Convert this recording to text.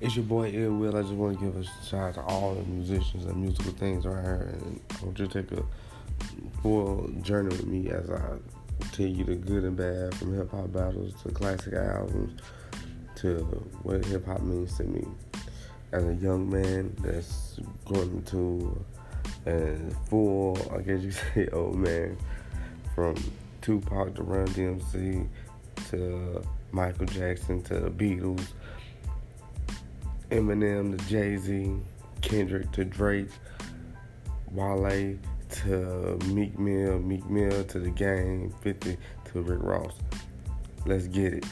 It's your boy Ill Will. I just want to give a shout out to all the musicians and musical things right here. And I want you to take a full journey with me as I tell you the good and bad from hip hop battles to classic albums to what hip hop means to me. As a young man that's going to a full, I guess you say, old man, from Tupac to Run DMC to Michael Jackson to the Beatles Eminem to Jay Z, Kendrick to Drake, Wale to Meek Mill, Meek Mill to the Game, 50 to Rick Ross. Let's get it.